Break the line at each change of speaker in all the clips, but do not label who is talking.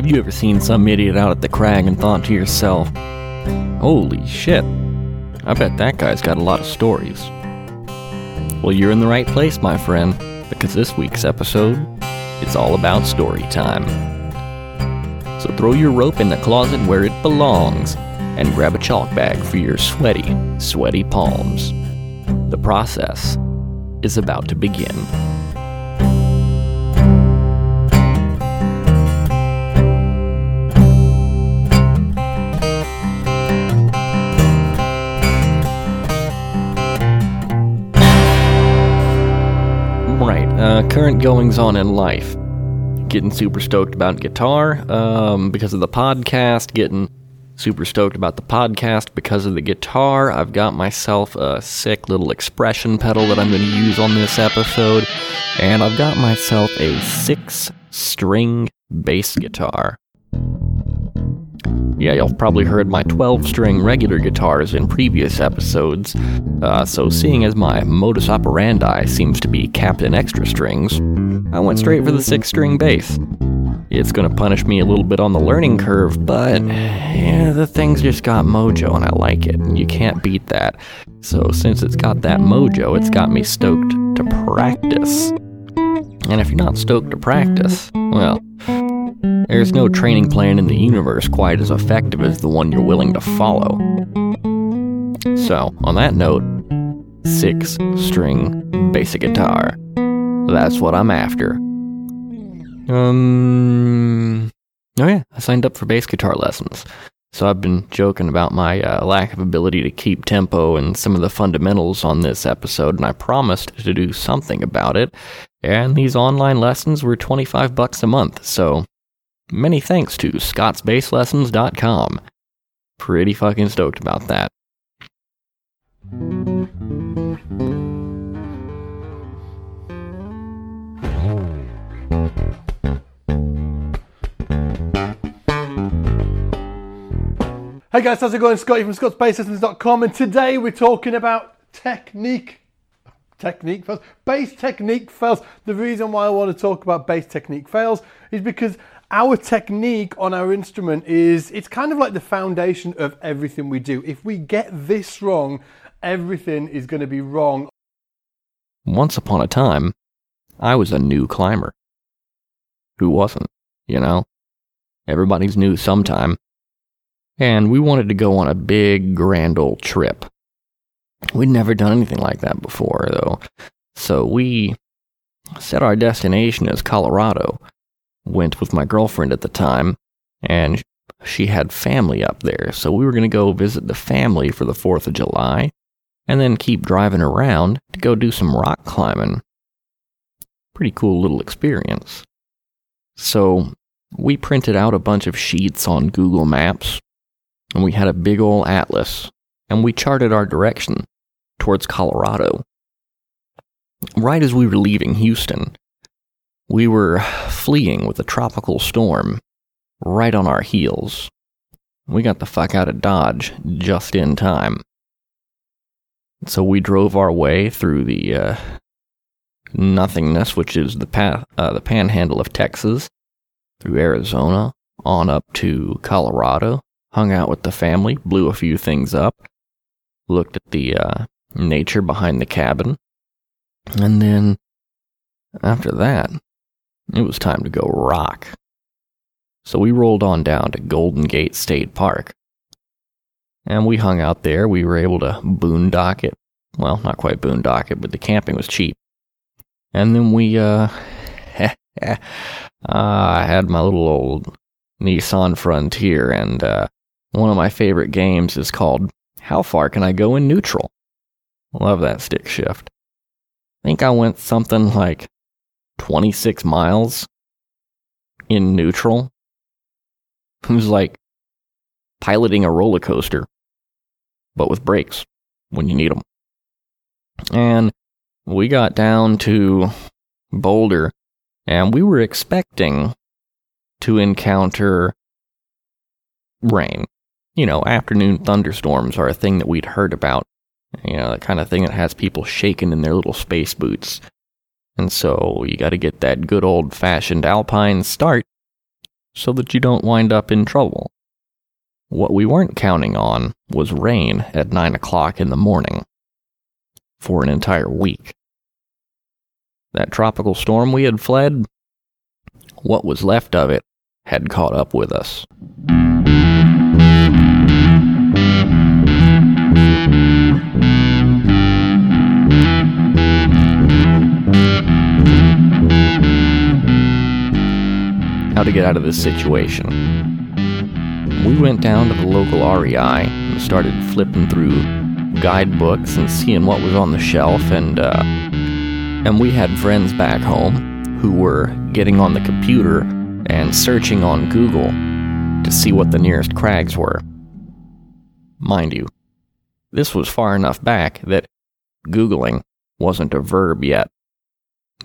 Have you ever seen some idiot out at the crag and thought to yourself, holy shit, I bet that guy's got a lot of stories? Well, you're in the right place, my friend, because this week's episode is all about story time. So throw your rope in the closet where it belongs and grab a chalk bag for your sweaty, sweaty palms. The process is about to begin. Current goings on in life. Getting super stoked about guitar um, because of the podcast, getting super stoked about the podcast because of the guitar. I've got myself a sick little expression pedal that I'm going to use on this episode, and I've got myself a six string bass guitar. Yeah, y'all probably heard my 12 string regular guitars in previous episodes, uh, so seeing as my modus operandi seems to be Captain Extra Strings, I went straight for the 6 string bass. It's gonna punish me a little bit on the learning curve, but yeah, the thing's just got mojo and I like it, and you can't beat that. So, since it's got that mojo, it's got me stoked to practice. And if you're not stoked to practice, well, there's no training plan in the universe quite as effective as the one you're willing to follow. So, on that note, six string basic guitar. That's what I'm after. Um. Oh, yeah, I signed up for bass guitar lessons. So I've been joking about my uh, lack of ability to keep tempo and some of the fundamentals on this episode, and I promised to do something about it. And these online lessons were 25 bucks a month, so many thanks to scottsbasslessons.com. Pretty fucking stoked about that.
Hey guys, how's it going? Scotty from scottsbasslessons.com and today we're talking about technique. Technique fails. Bass technique fails. The reason why I want to talk about bass technique fails is because our technique on our instrument is it's kind of like the foundation of everything we do. If we get this wrong, everything is going to be wrong.
Once upon a time, I was a new climber. Who wasn't, you know? Everybody's new sometime. And we wanted to go on a big, grand old trip. We'd never done anything like that before, though. So we set our destination as Colorado. Went with my girlfriend at the time, and she had family up there. So we were going to go visit the family for the 4th of July, and then keep driving around to go do some rock climbing. Pretty cool little experience. So we printed out a bunch of sheets on Google Maps and we had a big old atlas, and we charted our direction towards Colorado. Right as we were leaving Houston, we were fleeing with a tropical storm right on our heels. We got the fuck out of Dodge just in time. So we drove our way through the uh, nothingness, which is the path, uh, the panhandle of Texas, through Arizona, on up to Colorado, hung out with the family, blew a few things up, looked at the uh, nature behind the cabin, and then after that, it was time to go rock. So we rolled on down to Golden Gate State Park. And we hung out there. We were able to boondock it. Well, not quite boondock it, but the camping was cheap. And then we, uh, I had my little old Nissan Frontier, and uh, one of my favorite games is called How Far Can I Go in Neutral? Love that stick shift. I think I went something like 26 miles in neutral. It was like piloting a roller coaster, but with brakes when you need them. And we got down to Boulder, and we were expecting to encounter rain you know, afternoon thunderstorms are a thing that we'd heard about. You know, the kind of thing that has people shaking in their little space boots. And so you got to get that good old fashioned alpine start. so that you don't wind up in trouble. What we weren't counting on was rain at 9 o'clock in the morning for an entire week. That tropical storm we had fled, what was left of it had caught up with us. How to get out of this situation. We went down to the local REI and started flipping through guidebooks and seeing what was on the shelf and uh, and we had friends back home who were getting on the computer and searching on Google to see what the nearest crags were. Mind you, this was far enough back that Googling wasn't a verb yet.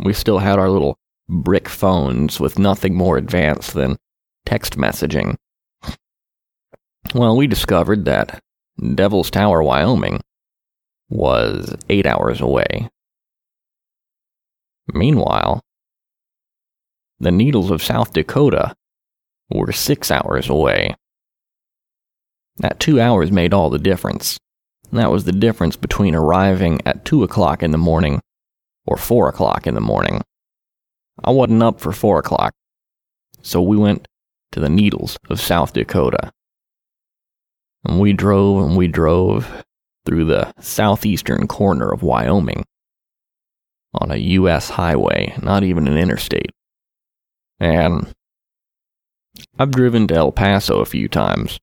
We still had our little brick phones with nothing more advanced than text messaging. Well, we discovered that Devil's Tower, Wyoming was eight hours away. Meanwhile, the Needles of South Dakota were six hours away. That two hours made all the difference. That was the difference between arriving at two o'clock in the morning or four o'clock in the morning. I wasn't up for four o'clock, so we went to the Needles of South Dakota. And we drove and we drove through the southeastern corner of Wyoming on a U.S. highway, not even an interstate. And I've driven to El Paso a few times.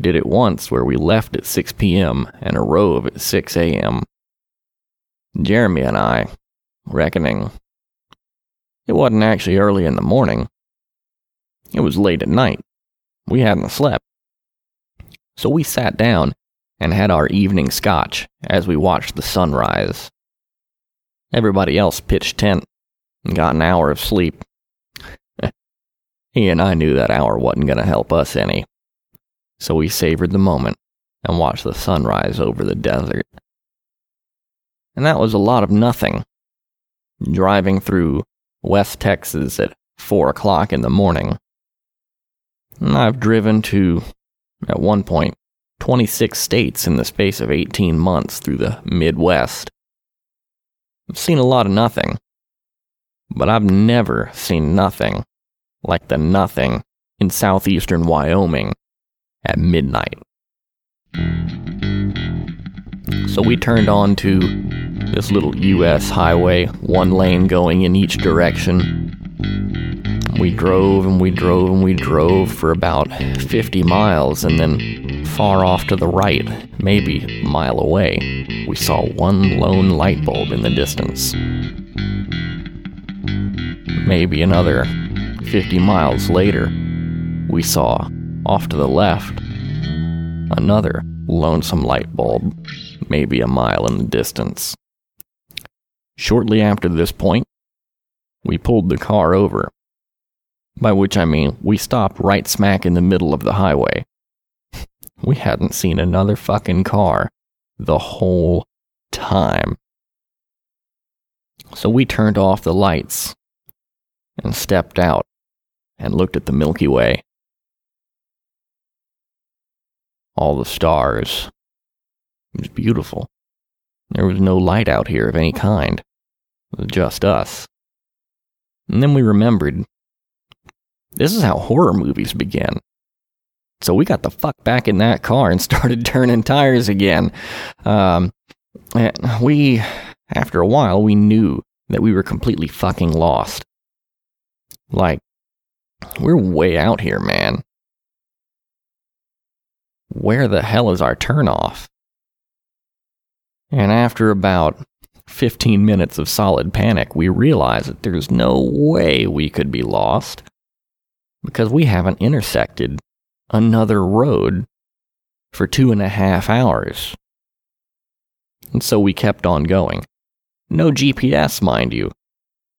Did it once where we left at 6 p.m. and arose at 6 a.m. Jeremy and I, reckoning, it wasn't actually early in the morning. It was late at night. We hadn't slept. So we sat down and had our evening scotch as we watched the sunrise. Everybody else pitched tent and got an hour of sleep. he and I knew that hour wasn't going to help us any. So we savored the moment and watched the sunrise over the desert. And that was a lot of nothing. Driving through West Texas at 4 o'clock in the morning. I've driven to, at one point, 26 states in the space of 18 months through the Midwest. I've seen a lot of nothing, but I've never seen nothing like the nothing in southeastern Wyoming at midnight. So we turned on to this little US highway, one lane going in each direction. We drove and we drove and we drove for about 50 miles, and then far off to the right, maybe a mile away, we saw one lone light bulb in the distance. Maybe another 50 miles later, we saw, off to the left, another lonesome light bulb, maybe a mile in the distance. Shortly after this point, we pulled the car over. By which I mean we stopped right smack in the middle of the highway. We hadn't seen another fucking car the whole time. So we turned off the lights and stepped out and looked at the Milky Way. All the stars. It was beautiful. There was no light out here of any kind. Just us. And then we remembered this is how horror movies begin. So we got the fuck back in that car and started turning tires again. Um, we, after a while, we knew that we were completely fucking lost. Like, we're way out here, man. Where the hell is our turnoff? And after about 15 minutes of solid panic, we realized that there's no way we could be lost because we haven't intersected another road for two and a half hours. And so we kept on going. No GPS, mind you.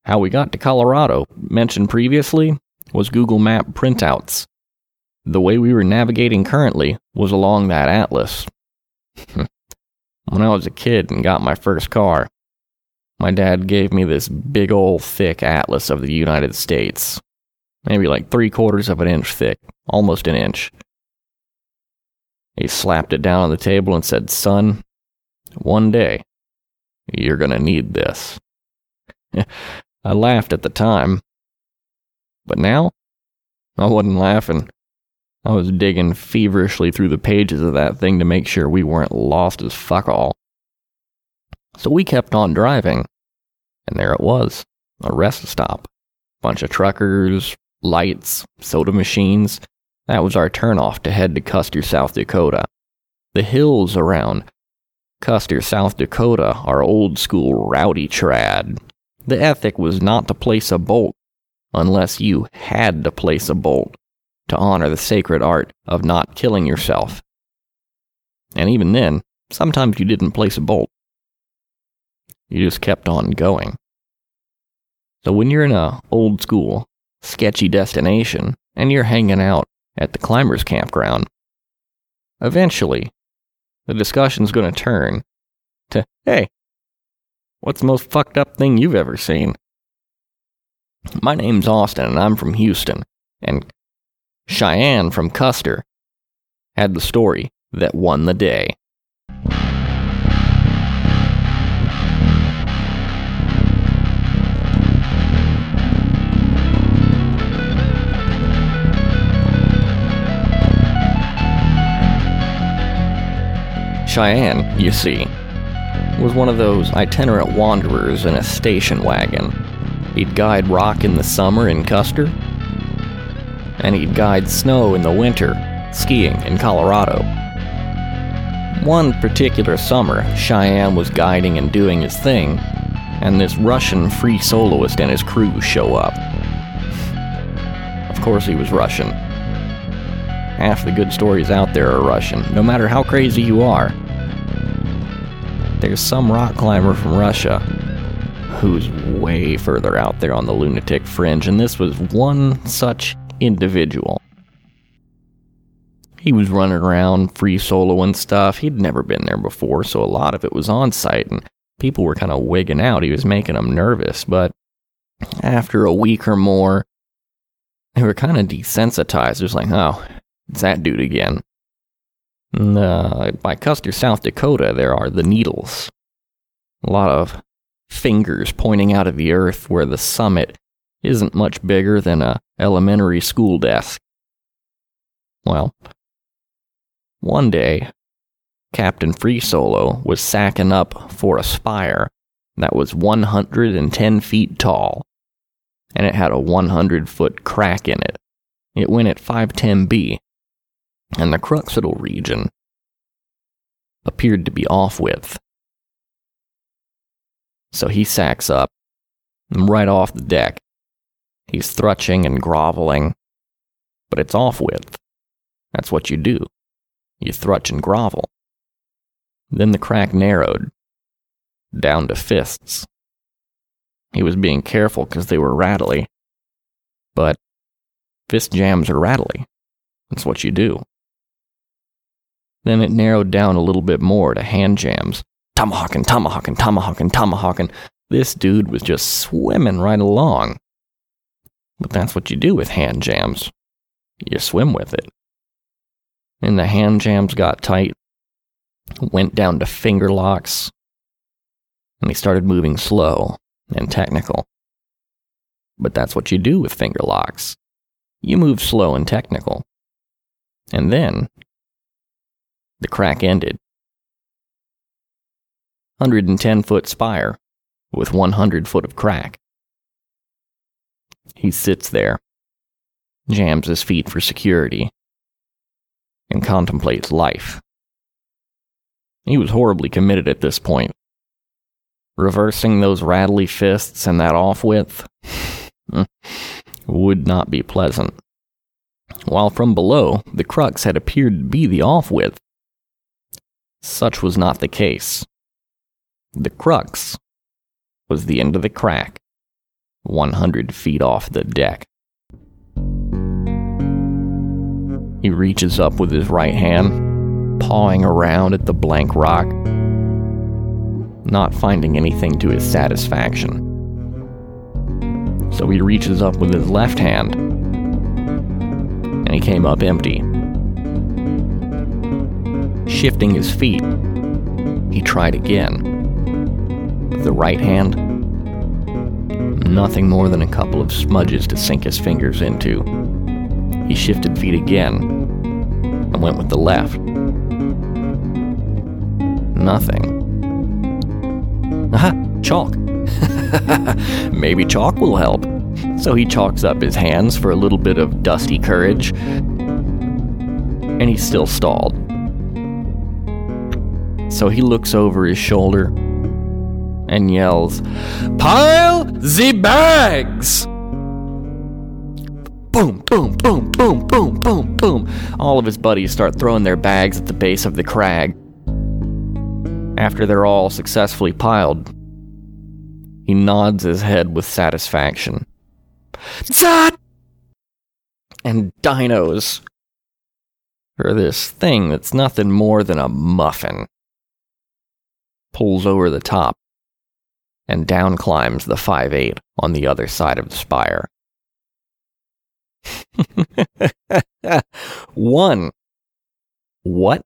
How we got to Colorado, mentioned previously, was Google Map printouts. The way we were navigating currently was along that atlas. when I was a kid and got my first car, my dad gave me this big old thick atlas of the United States. maybe like three quarters of an inch thick, almost an inch. He slapped it down on the table and said, Son, one day you're going to need this. I laughed at the time, but now I wasn't laughing. I was digging feverishly through the pages of that thing to make sure we weren't lost as fuck all. So we kept on driving, and there it was a rest stop. Bunch of truckers, lights, soda machines. That was our turnoff to head to Custer, South Dakota. The hills around Custer, South Dakota are old school rowdy trad. The ethic was not to place a bolt unless you had to place a bolt to honor the sacred art of not killing yourself. And even then, sometimes you didn't place a bolt. You just kept on going. So when you're in a old school, sketchy destination and you're hanging out at the climbers campground, eventually the discussion's going to turn to, hey, what's the most fucked up thing you've ever seen? My name's Austin and I'm from Houston, and Cheyenne from Custer had the story that won the day. Cheyenne, you see, was one of those itinerant wanderers in a station wagon. He'd guide rock in the summer in Custer, and he'd guide snow in the winter, skiing in Colorado. One particular summer, Cheyenne was guiding and doing his thing, and this Russian free soloist and his crew show up. Of course, he was Russian. Half the good stories out there are Russian, no matter how crazy you are. There's some rock climber from Russia who's way further out there on the lunatic fringe, and this was one such individual. He was running around free solo and stuff. He'd never been there before, so a lot of it was on site, and people were kind of wigging out. He was making them nervous, but after a week or more, they were kind of desensitized. It was like, oh, it's that dude again. Uh, by Custer, South Dakota, there are the Needles. A lot of fingers pointing out of the earth where the summit isn't much bigger than a elementary school desk. Well, one day, Captain Free Solo was sacking up for a spire that was 110 feet tall, and it had a 100 foot crack in it. It went at 510B, and the cruxidal region appeared to be off with. So he sacks up, right off the deck. He's thrutching and groveling, but it's off with. That's what you do. You thrutch and grovel. Then the crack narrowed, down to fists. He was being careful because they were rattly, but fist jams are rattly. That's what you do. Then it narrowed down a little bit more to hand jams. Tomahawking, tomahawking, tomahawking, tomahawking. This dude was just swimming right along. But that's what you do with hand jams. You swim with it. And the hand jams got tight, went down to finger locks, and they started moving slow and technical. But that's what you do with finger locks. You move slow and technical. And then the crack ended. 110 foot spire with 100 foot of crack. He sits there, jams his feet for security, and contemplates life. He was horribly committed at this point. Reversing those rattly fists and that off width would not be pleasant. While from below, the crux had appeared to be the off width, such was not the case. The crux was the end of the crack, 100 feet off the deck. He reaches up with his right hand, pawing around at the blank rock, not finding anything to his satisfaction. So he reaches up with his left hand and he came up empty. Shifting his feet, he tried again. The right hand, nothing more than a couple of smudges to sink his fingers into. He shifted feet again and went with the left. Nothing. Aha, chalk. Maybe chalk will help. So he chalks up his hands for a little bit of dusty courage, and he's still stalled. So he looks over his shoulder and yells, Pile the bags! Boom, boom, boom, boom, boom, boom, boom. All of his buddies start throwing their bags at the base of the crag. After they're all successfully piled, he nods his head with satisfaction. Zat! And dinos. For this thing that's nothing more than a muffin. Pulls over the top and down climbs the 5 8 on the other side of the spire. One. What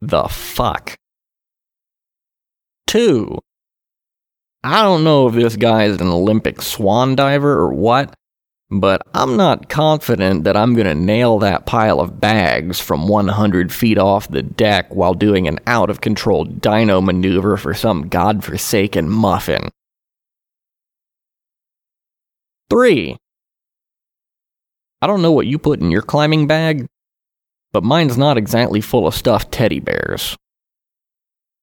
the fuck? Two. I don't know if this guy is an Olympic swan diver or what, but I'm not confident that I'm going to nail that pile of bags from 100 feet off the deck while doing an out of control dino maneuver for some godforsaken muffin. 3. I don't know what you put in your climbing bag, but mine's not exactly full of stuffed teddy bears.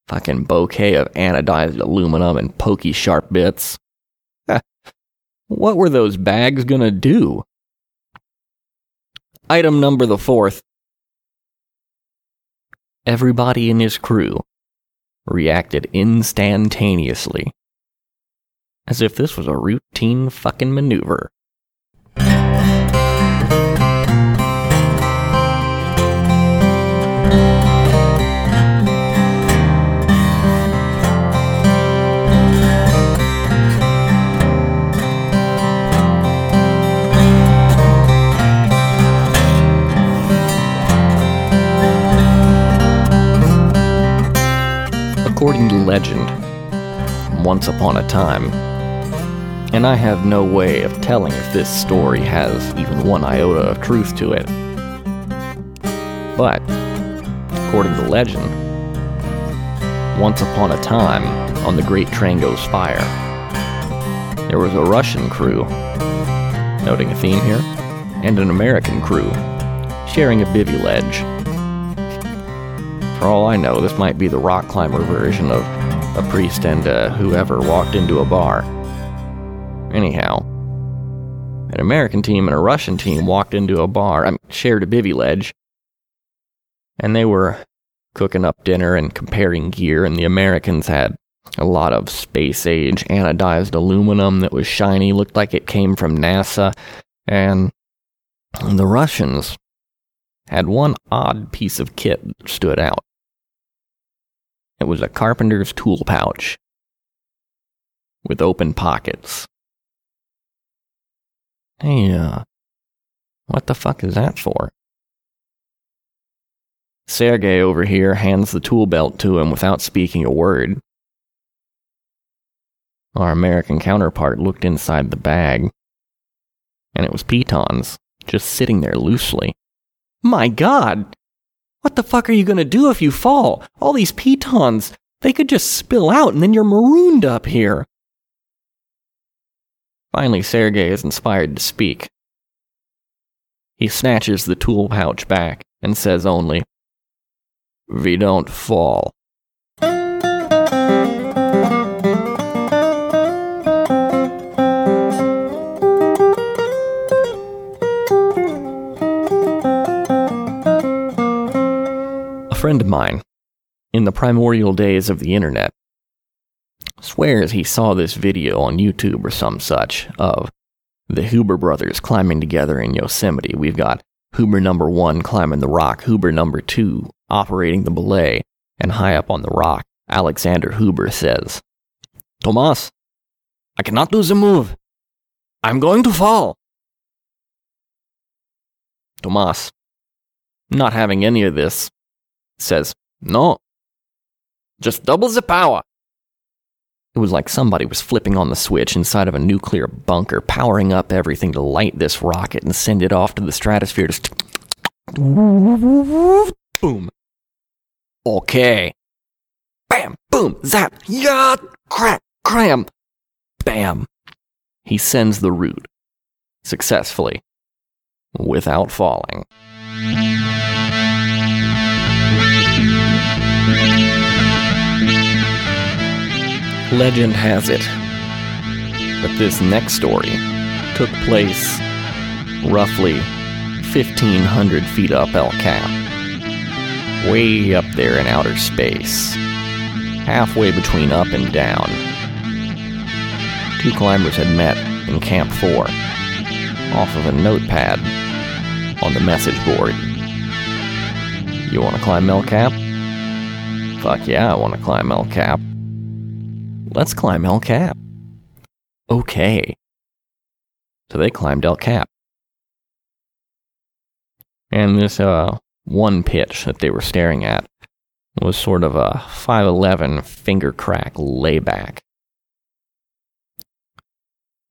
Fucking bouquet of anodized aluminum and pokey sharp bits. What were those bags gonna do? Item number the fourth. Everybody in his crew reacted instantaneously, as if this was a routine fucking maneuver. According to legend, once upon a time. And I have no way of telling if this story has even one iota of truth to it. But, according to legend, once upon a time, on the Great Trangos Fire, there was a Russian crew, noting a theme here, and an American crew, sharing a bivy ledge for all I know, this might be the rock climber version of a priest and uh, whoever walked into a bar. Anyhow, an American team and a Russian team walked into a bar, I mean, shared a bivy ledge, and they were cooking up dinner and comparing gear, and the Americans had a lot of space age anodized aluminum that was shiny, looked like it came from NASA, and the Russians had one odd piece of kit that stood out. It was a carpenter's tool pouch with open pockets. Hey, uh, what the fuck is that for? Sergey over here hands the tool belt to him without speaking a word. Our American counterpart looked inside the bag, and it was pitons, just sitting there loosely. My god! What the fuck are you gonna do if you fall? All these pitons, they could just spill out and then you're marooned up here. Finally, Sergey is inspired to speak. He snatches the tool pouch back and says only, We don't fall. Friend of mine, in the primordial days of the internet, swears he saw this video on YouTube or some such of the Huber brothers climbing together in Yosemite. We've got Huber number one climbing the rock, Huber number two operating the belay, and high up on the rock, Alexander Huber says, Thomas, I cannot do the move. I'm going to fall. Thomas, not having any of this, says, No, just double the power. It was like somebody was flipping on the switch inside of a nuclear bunker, powering up everything to light this rocket and send it off to the stratosphere. Just boom. Okay. Bam, boom, zap, yeah, crack, cram, bam. He sends the route successfully without falling. Legend has it that this next story took place roughly 1500 feet up El Cap, way up there in outer space, halfway between up and down. Two climbers had met in Camp 4 off of a notepad on the message board. You want to climb El Cap? Fuck yeah, I want to climb El Cap. Let's climb El Cap. Okay. So they climbed El Cap. And this uh, one pitch that they were staring at was sort of a 5'11 finger crack layback.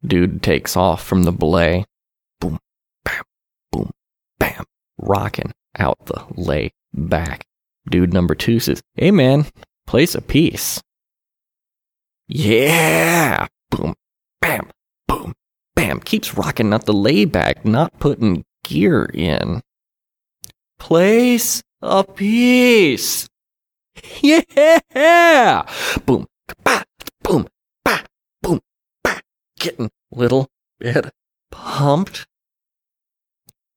Dude takes off from the belay. Boom, bam, boom, bam, rocking out the lay back. Dude number two says, Hey man, place a piece. Yeah! Boom, bam, boom, bam. Keeps rocking out the layback, not putting gear in. Place a piece. Yeah! Boom, ba, boom, ba, boom, ba. Getting little bit pumped.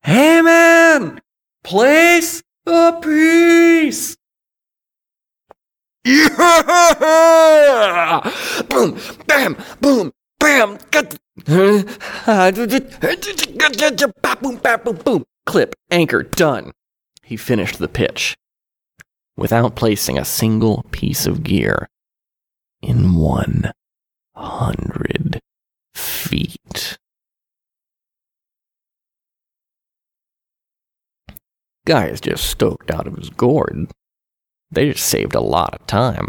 Hey man! Place a piece! Yeah! Boom, bam, boom, bam. Boom, bam, boom, boom. Clip, anchor, done. He finished the pitch without placing a single piece of gear in 100 feet. Guy is just stoked out of his gourd. They just saved a lot of time.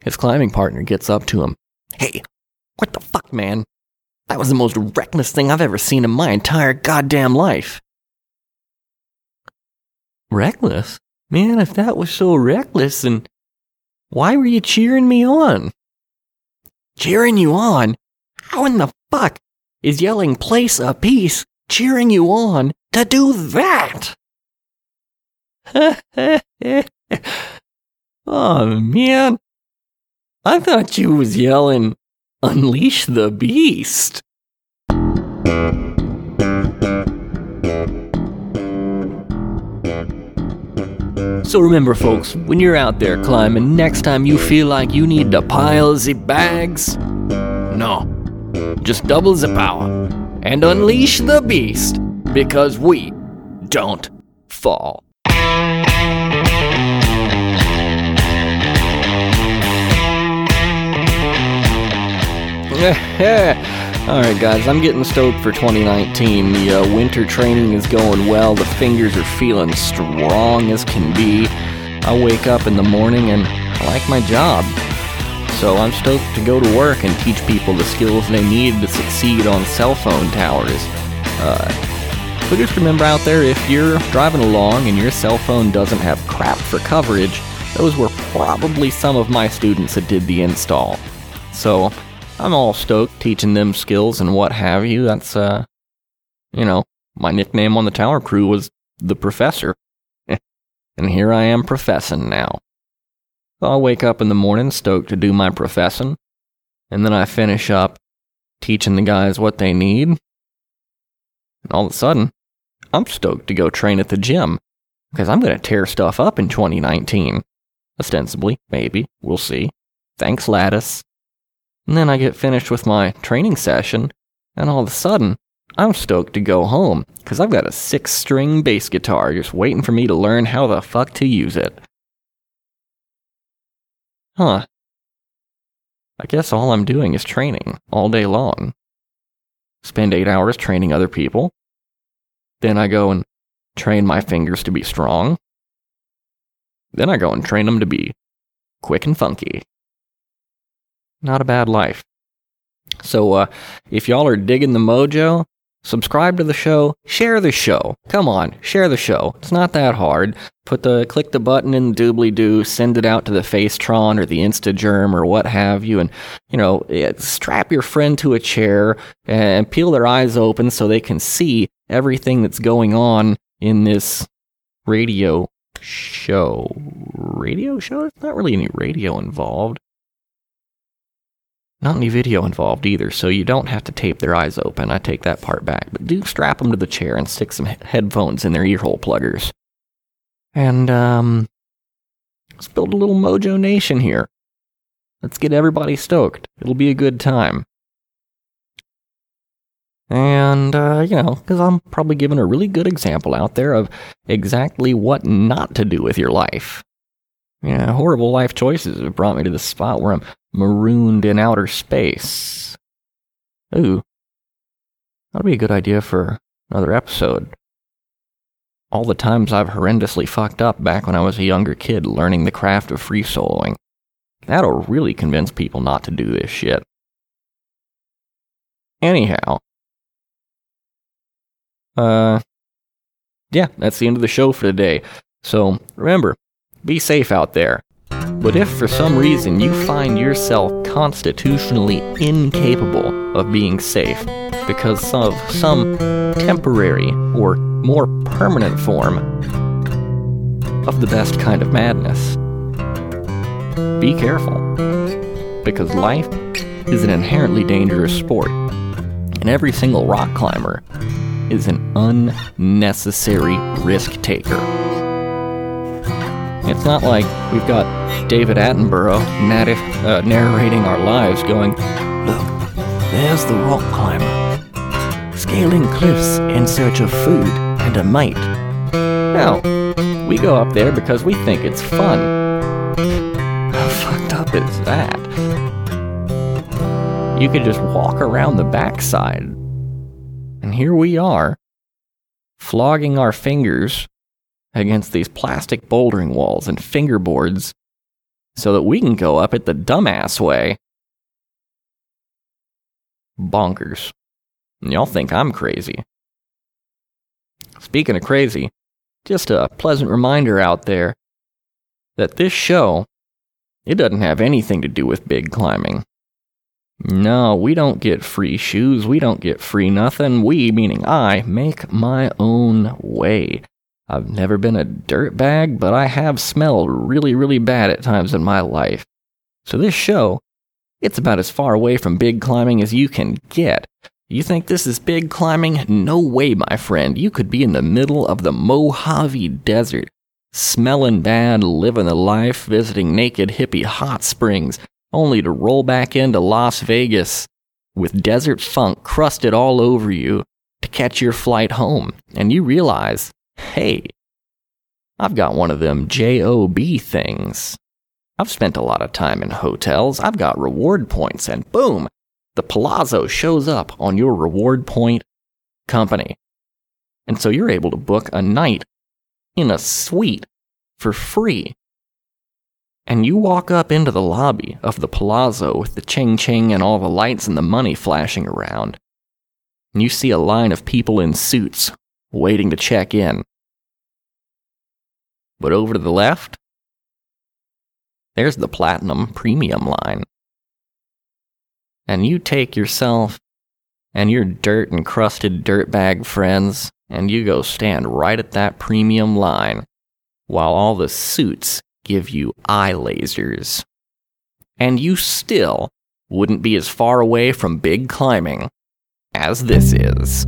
His climbing partner gets up to him. Hey, what the fuck, man? That was the most reckless thing I've ever seen in my entire goddamn life. Reckless? Man, if that was so reckless, then why were you cheering me on? Cheering you on? How in the fuck is yelling place a piece cheering you on to do that? oh man. I thought you was yelling unleash the beast. So remember folks, when you're out there climbing, next time you feel like you need to pile the bags, no. Just double the power and unleash the beast because we don't fall. All right, guys, I'm getting stoked for 2019. The uh, winter training is going well. The fingers are feeling strong as can be. I wake up in the morning and I like my job. So I'm stoked to go to work and teach people the skills they need to succeed on cell phone towers. Uh, so just remember out there, if you're driving along and your cell phone doesn't have crap for coverage, those were probably some of my students that did the install. So I'm all stoked teaching them skills and what have you. That's, uh, you know, my nickname on the tower crew was the professor. and here I am professing now. So I'll wake up in the morning stoked to do my professing, and then I finish up teaching the guys what they need. And all of a sudden, I'm stoked to go train at the gym because I'm going to tear stuff up in 2019. Ostensibly, maybe, we'll see. Thanks, Lattice. And then I get finished with my training session, and all of a sudden, I'm stoked to go home because I've got a six string bass guitar just waiting for me to learn how the fuck to use it. Huh. I guess all I'm doing is training all day long. Spend eight hours training other people. Then I go and train my fingers to be strong. Then I go and train them to be quick and funky. Not a bad life. So, uh, if y'all are digging the mojo, subscribe to the show, share the show. Come on, share the show. It's not that hard. Put the click the button in doobly doo, send it out to the Facetron or the Instagerm or what have you, and you know, strap your friend to a chair and peel their eyes open so they can see everything that's going on in this radio show. Radio show? There's not really any radio involved. Not any video involved either, so you don't have to tape their eyes open. I take that part back. But do strap them to the chair and stick some headphones in their earhole pluggers. And, um, let's build a little Mojo Nation here. Let's get everybody stoked. It'll be a good time. And, uh, you know, because I'm probably giving a really good example out there of exactly what not to do with your life. Yeah, horrible life choices have brought me to the spot where I'm marooned in outer space. Ooh, that'd be a good idea for another episode. All the times I've horrendously fucked up back when I was a younger kid learning the craft of free soloing. That'll really convince people not to do this shit. Anyhow, uh, yeah, that's the end of the show for today. So remember, be safe out there. But if for some reason you find yourself constitutionally incapable of being safe because of some temporary or more permanent form of the best kind of madness, be careful. Because life is an inherently dangerous sport, and every single rock climber is an unnecessary risk taker. It's not like we've got David Attenborough uh, narrating our lives going, Look, there's the rock climber, scaling cliffs in search of food and a mate. No, we go up there because we think it's fun. How fucked up is that? You could just walk around the backside and here we are, flogging our fingers against these plastic bouldering walls and fingerboards so that we can go up it the dumbass way. Bonkers. And y'all think I'm crazy. Speaking of crazy, just a pleasant reminder out there that this show, it doesn't have anything to do with big climbing. No, we don't get free shoes. We don't get free nothing. We, meaning I, make my own way. I've never been a dirtbag, but I have smelled really, really bad at times in my life. So this show, it's about as far away from big climbing as you can get. You think this is big climbing? No way, my friend. You could be in the middle of the Mojave Desert, smelling bad, living the life, visiting naked hippie hot springs, only to roll back into Las Vegas with desert funk crusted all over you to catch your flight home. And you realize, hey, I've got one of them JOB things. I've spent a lot of time in hotels. I've got reward points, and boom, the Palazzo shows up on your reward point company. And so you're able to book a night in a suite for free and you walk up into the lobby of the palazzo with the ching ching and all the lights and the money flashing around. And you see a line of people in suits waiting to check in. But over to the left, there's the platinum premium line. And you take yourself and your dirt encrusted dirtbag friends and you go stand right at that premium line while all the suits give you eye lasers. And you still wouldn't be as far away from big climbing as this is.